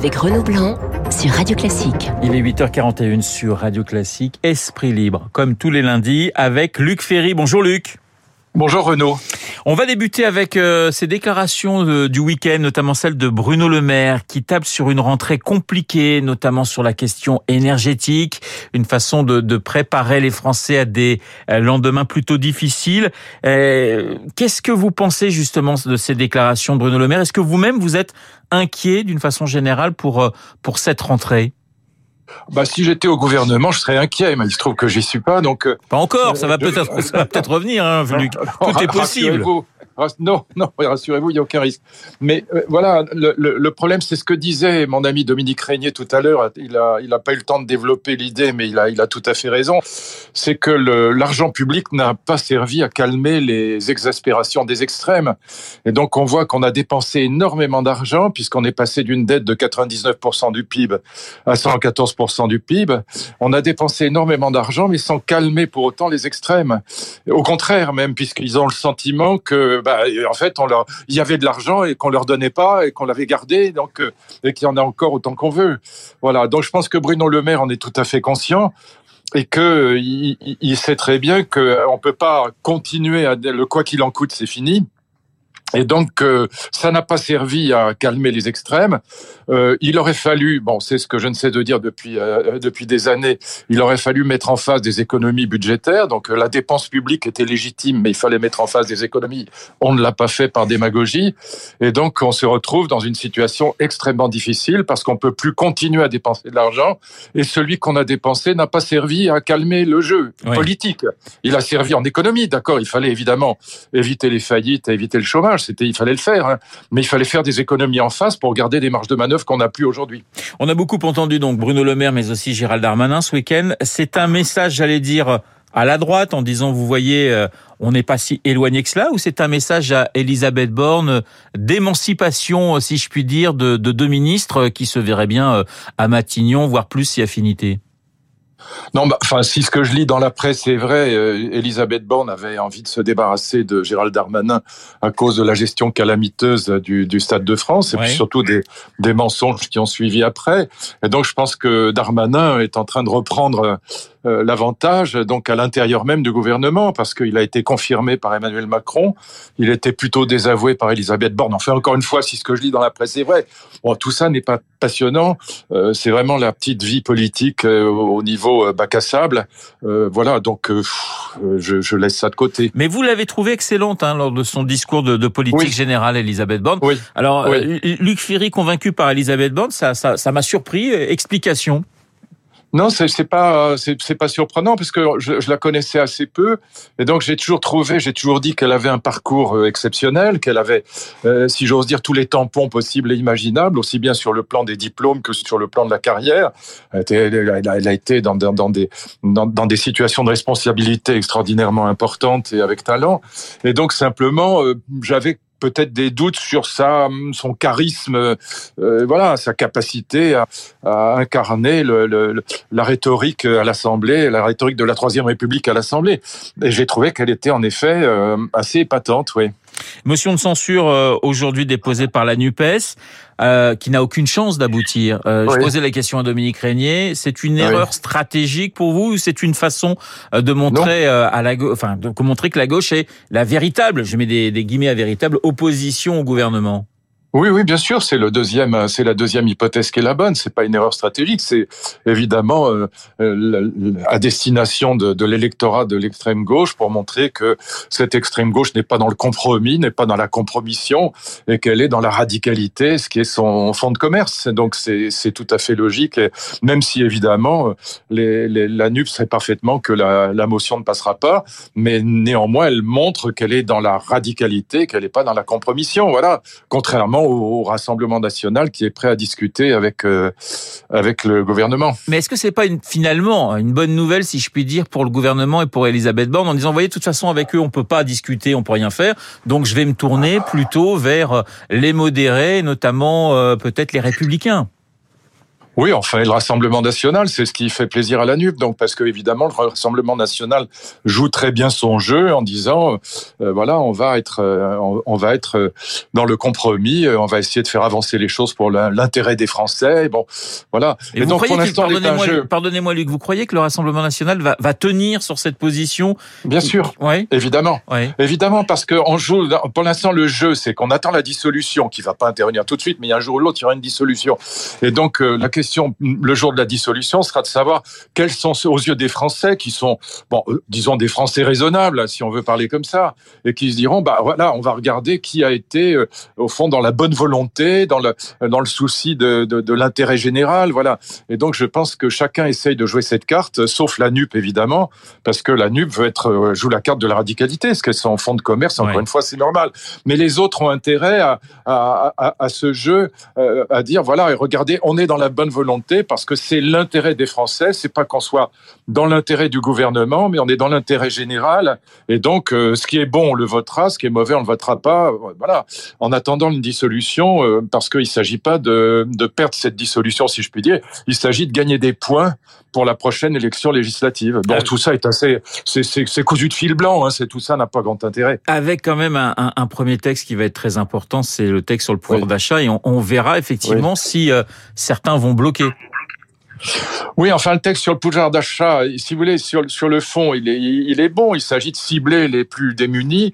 avec Renaud Blanc sur Radio Classique. Il est 8h41 sur Radio Classique. Esprit libre, comme tous les lundis, avec Luc Ferry. Bonjour Luc. Bonjour Renaud. On va débuter avec euh, ces déclarations de, du week-end, notamment celle de Bruno Le Maire, qui tape sur une rentrée compliquée, notamment sur la question énergétique, une façon de, de préparer les Français à des euh, lendemains plutôt difficiles. Euh, Qu'est-ce que vous pensez justement de ces déclarations Bruno Le Maire? Est-ce que vous-même vous êtes inquiet d'une façon générale pour euh, pour cette rentrée? Bah, si j'étais au gouvernement, je serais inquiet, mais il se trouve que j'y suis pas, donc. Pas encore. Ça va peut-être, peut-être revenir, hein, Luc. Tout est possible. Non, non, rassurez-vous, il n'y a aucun risque. Mais euh, voilà, le, le, le problème, c'est ce que disait mon ami Dominique Régnier tout à l'heure. Il a, il a pas eu le temps de développer l'idée, mais il a, il a tout à fait raison. C'est que l'argent public n'a pas servi à calmer les exaspérations des extrêmes. Et donc, on voit qu'on a dépensé énormément d'argent, puisqu'on est passé d'une dette de 99% du PIB à 114% du PIB. On a dépensé énormément d'argent, mais sans calmer pour autant les extrêmes. Au contraire, même, puisqu'ils ont le sentiment que, bah, en fait, on leur, il y avait de l'argent et qu'on leur donnait pas et qu'on l'avait gardé, donc euh, et qu'il y en a encore autant qu'on veut. Voilà. Donc, je pense que Bruno Le Maire en est tout à fait conscient et que il, il sait très bien qu'on peut pas continuer à le quoi qu'il en coûte, c'est fini. Et donc, euh, ça n'a pas servi à calmer les extrêmes. Euh, il aurait fallu, bon, c'est ce que je ne sais de dire depuis euh, depuis des années, il aurait fallu mettre en face des économies budgétaires. Donc, euh, la dépense publique était légitime, mais il fallait mettre en face des économies. On ne l'a pas fait par démagogie, et donc on se retrouve dans une situation extrêmement difficile parce qu'on peut plus continuer à dépenser de l'argent, et celui qu'on a dépensé n'a pas servi à calmer le jeu oui. politique. Il a servi en économie, d'accord. Il fallait évidemment éviter les faillites, éviter le chômage c'était, il fallait le faire, hein. mais il fallait faire des économies en face pour garder des marges de manœuvre qu'on n'a plus aujourd'hui. On a beaucoup entendu donc Bruno Le Maire, mais aussi Gérald Darmanin ce week-end. C'est un message, j'allais dire, à la droite en disant, vous voyez, euh, on n'est pas si éloigné que cela, ou c'est un message à Elisabeth Borne d'émancipation, si je puis dire, de, de deux ministres qui se verraient bien euh, à Matignon, voire plus si affinité? Non, bah, enfin, si ce que je lis dans la presse est vrai, euh, Elisabeth Borne avait envie de se débarrasser de Gérald Darmanin à cause de la gestion calamiteuse du, du Stade de France et ouais. puis surtout des, des mensonges qui ont suivi après. Et donc, je pense que Darmanin est en train de reprendre l'avantage donc à l'intérieur même du gouvernement parce qu'il a été confirmé par Emmanuel Macron, il était plutôt désavoué par Elisabeth Borne. Enfin, encore une fois, si ce que je lis dans la presse est vrai, bon, tout ça n'est pas passionnant. Euh, c'est vraiment la petite vie politique euh, au niveau euh, bac à sable. Euh, voilà, donc euh, je, je, laisse ça de côté. Mais vous l'avez trouvé excellente hein, lors de son discours de, de politique oui. générale, Elisabeth Borne. Oui. Alors, oui. Luc Ferry convaincu par Elisabeth Borne, ça m'a ça, ça surpris. Explication. Non, c'est pas c'est pas surprenant parce que je, la connaissais assez peu et donc j'ai toujours trouvé, j'ai toujours dit qu'elle avait un parcours euh, exceptionnel, qu'elle avait, euh, si j'ose dire, tous les tampons possibles et imaginables, aussi bien sur le plan des diplômes que sur le plan de la carrière. Elle, a, été dans, dans, des dans, des situations de responsabilité extraordinairement importantes et avec talent. Et donc simplement, euh, j'avais peut-être des doutes sur sa, son charisme, euh, voilà, sa capacité à, incarner la rhétorique à l'Assemblée, la rhétorique de la Troisième République à l'Assemblée. Et j'ai trouvé qu'elle était en effet euh, assez épatante, oui. Motion de censure euh, aujourd'hui déposée par la NUPES, euh, qui n'a aucune chance d'aboutir. Euh, oui. Je posais la question à Dominique Régnier. C'est une erreur stratégique pour vous ou c'est une façon euh, de montrer non. à la enfin de montrer que la gauche est la véritable, je mets des, des guillemets à véritable opposition au gouvernement? Oui, oui, bien sûr, c'est le deuxième, c'est la deuxième hypothèse qui est la bonne. C'est pas une erreur stratégique, c'est évidemment euh, à destination de, l'électorat de l'extrême gauche pour montrer que cette extrême gauche n'est pas dans le compromis, n'est pas dans la compromission et qu'elle est dans la radicalité, ce qui est son fond de commerce. Donc c'est tout à fait logique, même si évidemment la NUP sait parfaitement que la, la motion ne passera pas, mais néanmoins elle montre qu'elle est dans la radicalité, qu'elle n'est pas dans la compromission. Voilà, contrairement au, Rassemblement national qui est prêt à discuter avec euh, avec le gouvernement. Mais est-ce que c'est pas finalement une bonne nouvelle, si je puis dire, pour le gouvernement et pour Elisabeth Borne, en disant, voyez, de toute façon, avec eux, on peut pas discuter, on peut rien faire, donc je vais me tourner plutôt vers les modérés, notamment euh, peut-être les républicains. Oui, enfin, le Rassemblement national, c'est ce qui fait plaisir à la NUP. Donc, parce que évidemment, le Rassemblement national joue très bien son jeu en disant, euh, voilà, on va être, euh, on va être euh, dans le compromis, on va essayer de faire avancer les choses pour l'intérêt des Français. Bon, voilà. Et, donc, pour l'instant, pardonnez-moi, pardonnez-moi, Luc, vous croyez que le Rassemblement national va, va tenir sur cette position? Bien sûr, oui. évidemment, oui. évidemment, parce qu'on joue. Pour l'instant, le jeu, c'est qu'on attend la dissolution, qui va pas intervenir tout de suite, mais un jour ou l'autre, il y aura une dissolution. Et donc, la question question le jour de la dissolution sera de savoir quels sont aux yeux des Français qui sont, bon, euh, disons des Français raisonnables, si on veut parler comme ça, et qui se diront, bah voilà, on va regarder qui a été euh, au fond dans la bonne volonté, dans le dans le souci de, de, de l'intérêt général, voilà. Et donc je pense que chacun essaye de jouer cette carte, sauf la NUP évidemment, parce que la NUP veut être euh, joue la carte de la radicalité, parce qu'elles sont en fond de commerce. Encore une fois, c'est normal. Mais les autres ont intérêt à à, à, à ce jeu, à dire voilà, et regardez, on est dans la bonne volonté parce que c'est l'intérêt des Français. C'est pas qu'on soit dans l'intérêt du gouvernement, mais on est dans l'intérêt général. Et donc, euh, ce qui est bon, on le votera. Ce qui est mauvais, on le votera pas. Voilà. En attendant une dissolution, euh, parce qu'il s'agit pas de, de perdre cette dissolution, si je puis dire. Il s'agit de gagner des points pour la prochaine élection législative. Bon, tout ça est assez, c'est cousu de fil blanc. Hein, c'est tout ça n'a pas grand intérêt. Avec quand même un, un, un, premier texte qui va être très important, c'est le texte sur le pouvoir d'achat, et on, on, verra effectivement si euh, certains vont bloquer. Oui, enfin, le texte sur le pouvoir d'achat, si vous voulez, sur, le fond, il est, bon. Il s'agit de cibler les plus démunis.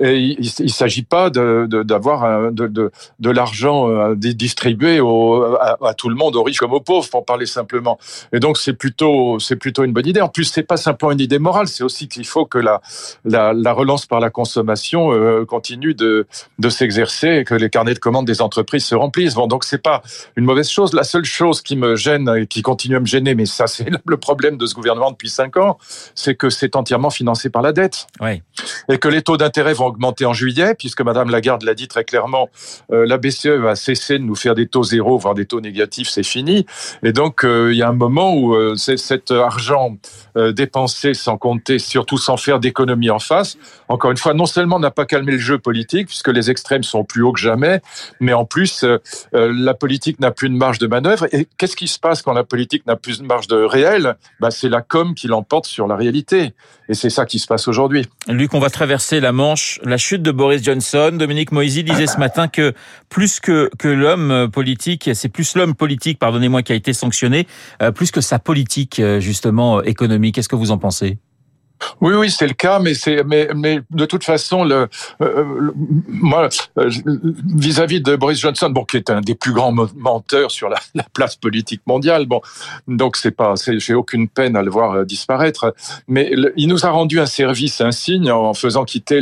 Et il ne s'agit pas d'avoir de, l'argent euh, distribué à, tout le monde, aux riches comme aux pauvres, pour parler simplement. Et donc, c'est plutôt, une bonne idée. En plus, c'est pas simplement une idée morale, c'est aussi qu'il faut que la, la, la, relance par la consommation euh, continue de, de s'exercer et que les carnets de commandes des entreprises se remplissent. Bon, donc, c'est pas une mauvaise chose. La seule chose qui me gêne et qui continue à me gêner, mais ça, c'est le problème de ce gouvernement depuis cinq ans, c'est que c'est entièrement financé par la dette. Oui. Et que les taux d'intérêt vont augmenter en juillet, puisque Madame Lagarde l'a dit très clairement, euh, la BCE va cesser de nous faire des taux zéro, voire des taux négatifs, c'est fini. Et donc, euh, il y a un moment où euh, cet argent euh, dépensé sans compter, surtout sans faire d'économie en face, encore une fois, non seulement n'a pas calmé le jeu politique, puisque les extrêmes sont plus hauts que jamais, mais en plus, la politique n'a plus de marge de manœuvre. Et qu'est-ce qui se passe quand la politique n'a plus de marge de réel bah, C'est la com qui l'emporte sur la réalité. Et c'est ça qui se passe aujourd'hui. Luc, on va traverser la Manche. La chute de Boris Johnson. Dominique Moisy disait ce matin que plus que, que l'homme politique, c'est plus l'homme politique, pardonnez-moi, qui a été sanctionné, euh, plus que sa politique, euh, justement, économique. Qu'est-ce que vous en pensez? Oui, oui, c'est le cas, mais c'est, mais, mais de toute façon, le, euh, moi, euh, vis-à-vis de Boris Johnson, bon, qui est un des plus grands menteurs sur la, la place politique mondiale, bon, donc c'est pas, j'ai aucune peine à le voir euh, disparaître, mais il nous a rendu un service insigne en faisant quitter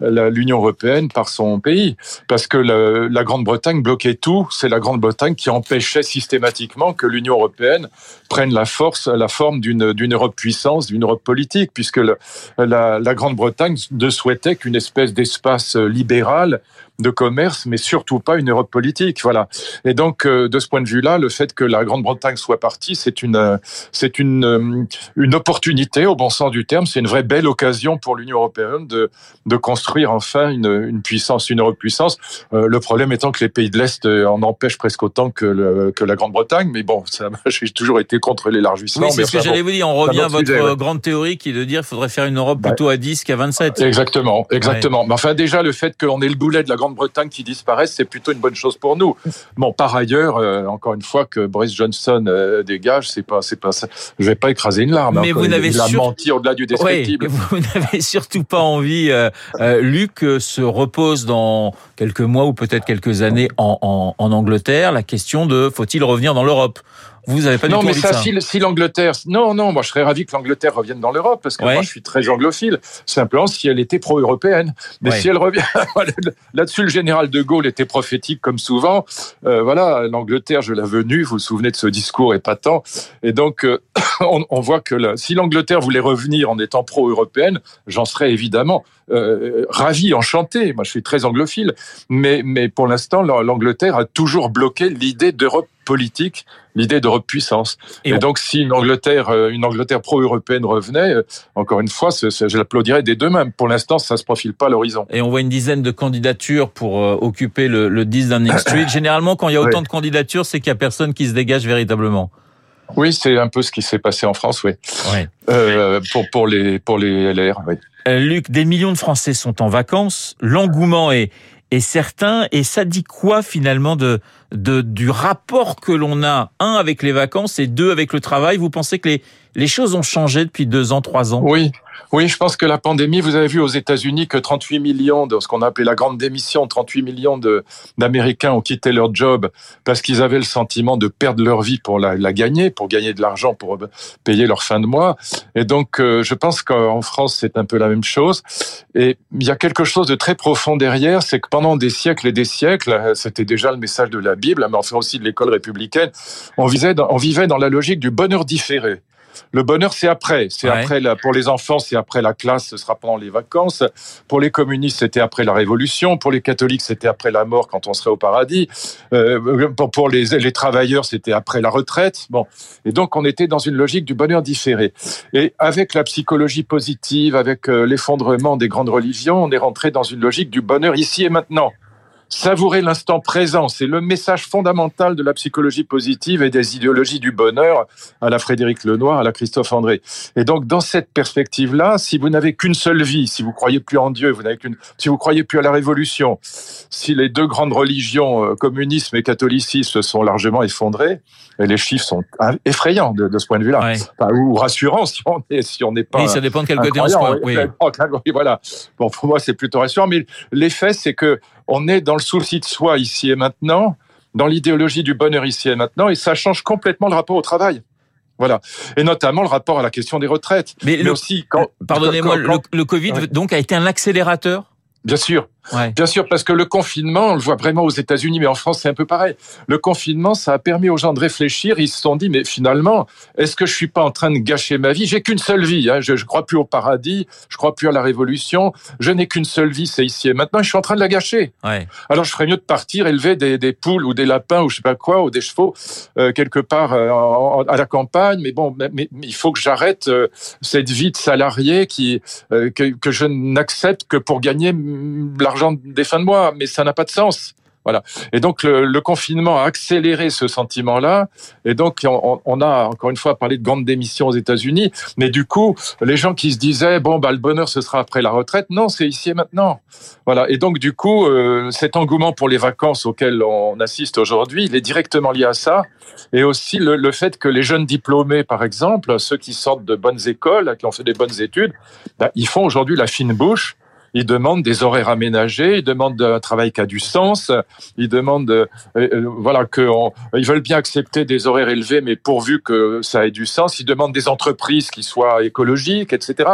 l'Union européenne par son pays, parce que la Grande-Bretagne bloquait tout. C'est la Grande-Bretagne qui empêchait systématiquement que l'Union européenne prenne la force, la forme d'une Europe puissance, d'une Europe politique puisque le, la, la Grande-Bretagne ne souhaitait qu'une espèce d'espace libéral de commerce, mais surtout pas une Europe politique. Voilà. Et donc, euh, de ce point de vue-là, le fait que la Grande-Bretagne soit partie, c'est une, euh, c'est une, euh, une opportunité au bon sens du terme. C'est une vraie belle occasion pour l'Union européenne de, de construire enfin une, une puissance, une Europe puissance. le problème étant que les pays de l'Est en empêchent presque autant que, le, que la Grande-Bretagne. Mais bon, j'ai toujours été contre l'élargissement. Oui, c'est ce que j'allais vous dire. On revient à votre grande théorie qui est de dire qu'il faudrait faire une Europe plutôt à 10 qu'à 27. Exactement, exactement. Ouais. Mais enfin, déjà, le fait qu'on ait le boulet de la Grande bretagne qui disparaissent, c'est plutôt une bonne chose pour nous. Bon, par ailleurs, euh, encore une fois, que Boris Johnson euh, dégage, c'est pas, c'est pas, je vais pas écraser une larme. Mais hein, vous n'avez sur... menti au-delà du descriptible. Oui, vous n'avez surtout pas envie, euh, euh, Luc se repose dans quelques mois ou peut-être quelques années en, en, en Angleterre. La question de faut-il revenir dans l'Europe? Vous avez pas non, du mais tout ça, ça. si, si l'Angleterre, non, non, moi je serais ravi que l'Angleterre revienne dans l'Europe parce que ouais. moi je suis très anglophile. Simplement si elle était pro-européenne, mais ouais. si elle revient, là-dessus le général de Gaulle était prophétique comme souvent. Euh, voilà, l'Angleterre, je l'ai venue. Vous vous souvenez de ce discours épatant. Et donc euh, on, on, voit que là, si l'Angleterre voulait revenir en étant pro-européenne, j'en serais évidemment euh, ravi, enchanté. Moi je suis très anglophile, mais mais pour l'instant l'Angleterre a toujours bloqué l'idée d'Europe politique l'idée d'Europe puissance. Et, donc, si une Angleterre, euh, une Angleterre pro-européenne revenait, euh, encore une fois, je l'applaudirais des deux mêmes. Pour l'instant, ça se profile pas à l'horizon. Et on voit une dizaine de candidatures pour occuper le, le 10 Downing Street. Généralement, quand il y a autant de candidatures, c'est qu'il y a personne qui se dégage véritablement. Oui, c'est un peu ce qui s'est passé en France, oui. Euh, pour, pour, les, pour les LR, oui. Luc, des millions de Français sont en vacances. L'engouement est, est certain. Et ça dit quoi finalement de, de du rapport que l'on a, un, avec les vacances et deux, avec le travail Vous pensez que les, les choses ont changé depuis deux ans, trois ans? Oui, oui, je pense que la pandémie, vous avez vu aux États-Unis que 38 millions de ce qu'on a appelé la grande démission, 38 millions d'Américains ont quitté leur job parce qu'ils avaient le sentiment de perdre leur vie pour la, gagner, pour gagner de l'argent, pour payer leur fin de mois. Et donc, euh, je pense qu'en France, c'est un peu la même chose. Et il y a quelque chose de très profond derrière, c'est que pendant des siècles et des siècles, c'était déjà le message de la Bible, mais enfin aussi de l'école républicaine, on, visait on vivait dans la logique du bonheur différé. Le bonheur, c'est après. C'est après pour les enfants, c'est après la classe, ce sera pendant les vacances. Pour les communistes, c'était après la Révolution. Pour les catholiques, c'était après la mort, quand on serait au paradis. Euh, pour les, les travailleurs, c'était après la retraite. Bon, et donc on était dans une logique du bonheur différé. Et avec la psychologie positive, avec euh, l'effondrement des grandes religions, on est rentré dans une logique du bonheur ici et maintenant. Savourer l'instant présent, c'est le message fondamental de la psychologie positive et des idéologies du bonheur à la Frédéric Lenoir, à la Christophe André. Et donc, dans cette perspective-là, si vous n'avez qu'une seule vie, si vous croyez plus en Dieu, vous n'avez qu'une, si vous croyez plus à la Révolution, si les deux grandes religions, euh, communisme et catholicisme, se sont largement effondrées, et les chiffres sont effrayants de, de ce point de vue-là, ou rassurants si on est, si on n'est pas. Oui, ça dépend de quel côté on se. Oui. Voilà. Bon, pour moi, c'est plutôt rassurant, mais l'effet, c'est que on est dans le souci de soi ici et maintenant, dans l'idéologie du bonheur ici et maintenant, et ça change complètement le rapport au travail. Voilà. Et notamment le rapport à la question des retraites. Mais, aussi quand. Pardonnez-moi, le, Covid donc a été un accélérateur? Bien sûr. Bien sûr, parce que le confinement, on le voit vraiment aux États-Unis, mais en France, c'est un peu pareil. Le confinement, ça a permis aux gens de réfléchir. Ils se sont dit, mais finalement, est-ce que je suis pas en train de gâcher ma vie? J'ai qu'une seule vie. Hein. Je, ne crois plus au paradis. Je crois plus à la révolution. Je n'ai qu'une seule vie, c'est ici et maintenant. je suis en train de la gâcher. Alors, je ferais mieux de partir élever des, poules ou des lapins ou je sais pas quoi ou des chevaux euh, quelque part euh, à la campagne. Mais bon, mais, il faut que j'arrête euh, cette vie de salarié qui que, que je n'accepte que pour gagner l'argent des fins de mois, mais ça n'a pas de sens. Voilà. Et donc le, confinement a accéléré ce sentiment-là. Et donc on, a encore une fois parlé de grande démission aux États-Unis, mais du coup les gens qui se disaient bon bah le bonheur ce sera après la retraite, non c'est ici et maintenant. Voilà. Et donc du coup euh, cet engouement pour les vacances auquel on assiste aujourd'hui, il est directement lié à ça, et aussi le, fait que les jeunes diplômés par exemple, ceux qui sortent de bonnes écoles, qui ont fait des bonnes études, bah, ils font aujourd'hui la fine bouche ils demandent des horaires aménagés, ils demandent un travail qui a du sens, ils demandent, euh, euh, voilà, que ils veulent bien accepter des horaires élevés, mais pourvu que ça ait du sens. Ils demandent des entreprises qui soient écologiques, etc.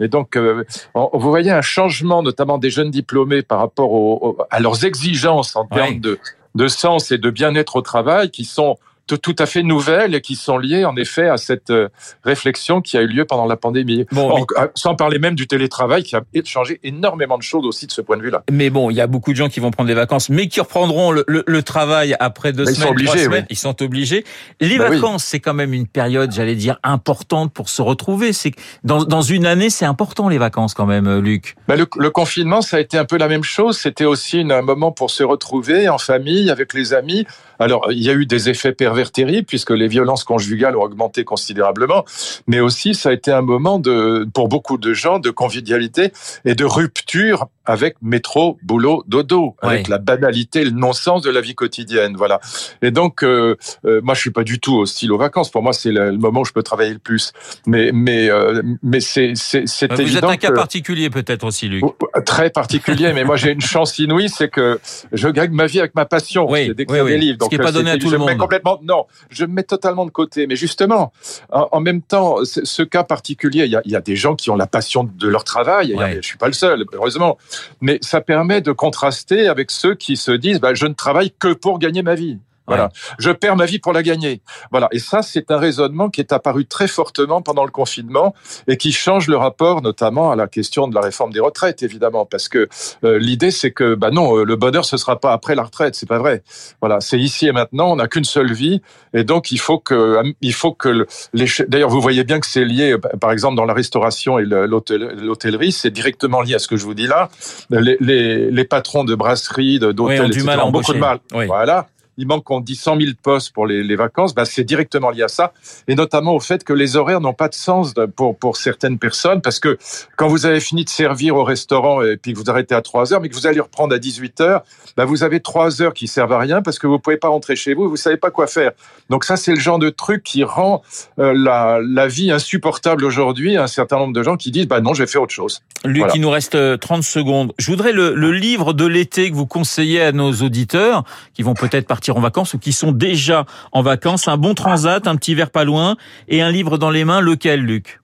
Et donc, euh, vous voyez un changement, notamment des jeunes diplômés, par rapport à leurs exigences en termes de, de sens et de bien-être au travail, qui sont tout à fait nouvelles et qui sont liées en effet à cette euh, réflexion qui a eu lieu pendant la pandémie. Bon, euh, Sans parler même du télétravail qui a changé énormément de choses aussi de ce point de vue-là. Mais bon, il y a beaucoup de gens qui vont prendre des vacances, mais qui reprendront le, le, travail après deux semaines, ils sont obligés, semaines. Ils sont obligés. Les bah vacances, c'est quand même une période, j'allais dire, importante pour se retrouver. C'est dans, dans une année, c'est important les vacances quand même, euh, Luc. Bah le, le, confinement, ça a été un peu la même chose. C'était aussi un moment pour se retrouver en famille, avec les amis. Alors, il y a eu des effets pervers puisque les violences conjugales ont augmenté considérablement, mais aussi ça a été un moment de, pour beaucoup de gens, de convivialité et de rupture avec métro, boulot, dodo, avec la banalité, le non-sens de la vie quotidienne. Voilà. Et donc, euh, euh, moi, je suis pas du tout hostile aux vacances. Pour moi, c'est le, moment où je peux travailler le plus. Mais, mais, euh, mais c'est, c'est, c'est Vous êtes un cas particulier peut-être aussi, Luc. Très particulier, mais moi, j'ai une chance inouïe, c'est que je gagne ma vie avec ma passion, oui, d'écrire des livres. Donc, Ce qui n'est pas donné à tout le monde. complètement, non, je me mets totalement de côté. Mais justement, en, même temps, ce cas particulier, il y, a, il y, a, des gens qui ont la passion de leur travail. Je ne suis pas le seul, heureusement mais ça permet de contraster avec ceux qui se disent bah, je ne travaille que pour gagner ma vie. Voilà. Je perds ma vie pour la gagner. Voilà. Et ça, c'est un raisonnement qui est apparu très fortement pendant le confinement et qui change le rapport, notamment à la question de la réforme des retraites, évidemment, parce que euh, l'idée, c'est que, bah non, euh, le bonheur, ce sera pas après la retraite. C'est pas vrai. Voilà. C'est ici et maintenant. On n'a qu'une seule vie, et donc il faut que, il faut que les. D'ailleurs, vous voyez bien que c'est lié, par exemple, dans la restauration et l'hôtellerie, c'est directement lié à ce que je vous dis là. Les, les, les patrons de brasseries, d'hôtels, oui, ont, ont beaucoup de mal. Oui. Voilà il manque, on dit 100 000 postes pour les, les vacances, bah, c'est directement lié à ça, et notamment au fait que les horaires n'ont pas de sens pour, pour certaines personnes, parce que quand vous avez fini de servir au restaurant et puis que vous arrêtez à 3 heures, mais que vous allez reprendre à 18 heures, bah, vous avez 3 heures qui servent à rien parce que vous pouvez pas rentrer chez vous, vous savez pas quoi faire. Donc ça, c'est le genre de truc qui rend euh, la, la vie insupportable aujourd'hui à un certain nombre de gens qui disent, bah non, je vais faire autre chose. Luc, il nous reste 30 secondes. Je voudrais le, le livre de l'été que vous conseillez à nos auditeurs, qui vont peut-être partir en vacances ou qui sont déjà en vacances. Un bon transat, un petit verre pas loin et un livre dans les mains. Lequel, Luc?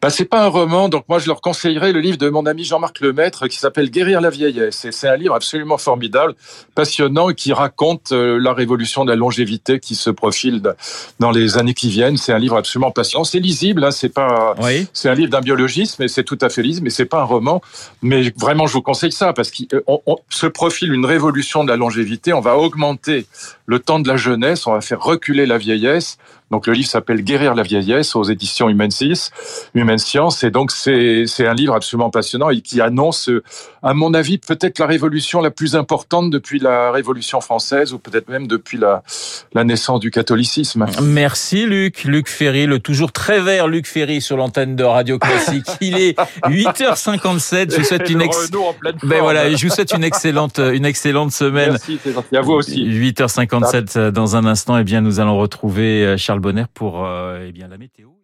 Bah, c'est pas un roman, donc moi je leur conseillerais le livre de mon ami Jean-Marc Lemaître qui s'appelle Guérir la vieillesse. Et c'est un livre absolument formidable, passionnant, qui raconte euh, la révolution de la longévité qui se profile dans les années qui viennent. C'est un livre absolument passionnant. C'est lisible, hein, c'est pas, oui. c'est un livre d'un biologiste, mais c'est tout à fait lisible, mais c'est pas un roman. Mais vraiment, je vous conseille ça parce qu'il euh, se profile une révolution de la longévité. On va augmenter le temps de la jeunesse, on va faire reculer la vieillesse. Donc le livre s'appelle Guérir la vieillesse aux éditions Humaine 6, Humaine Science. Et donc c'est un livre absolument passionnant et qui annonce, à mon avis, peut-être la révolution la plus importante depuis la Révolution française ou peut-être même depuis la, la naissance du catholicisme. Merci Luc. Luc Ferry, le toujours très vert Luc Ferry sur l'antenne de Radio Classique. Il est 8h57. Je vous souhaite une ex... ben voilà, je vous souhaite une excellente, une excellente semaine. Merci, c'est gentil. À vous aussi. 8h57 dans un instant. Eh bien, nous allons retrouver Charles Bonner pour euh, eh bien la météo.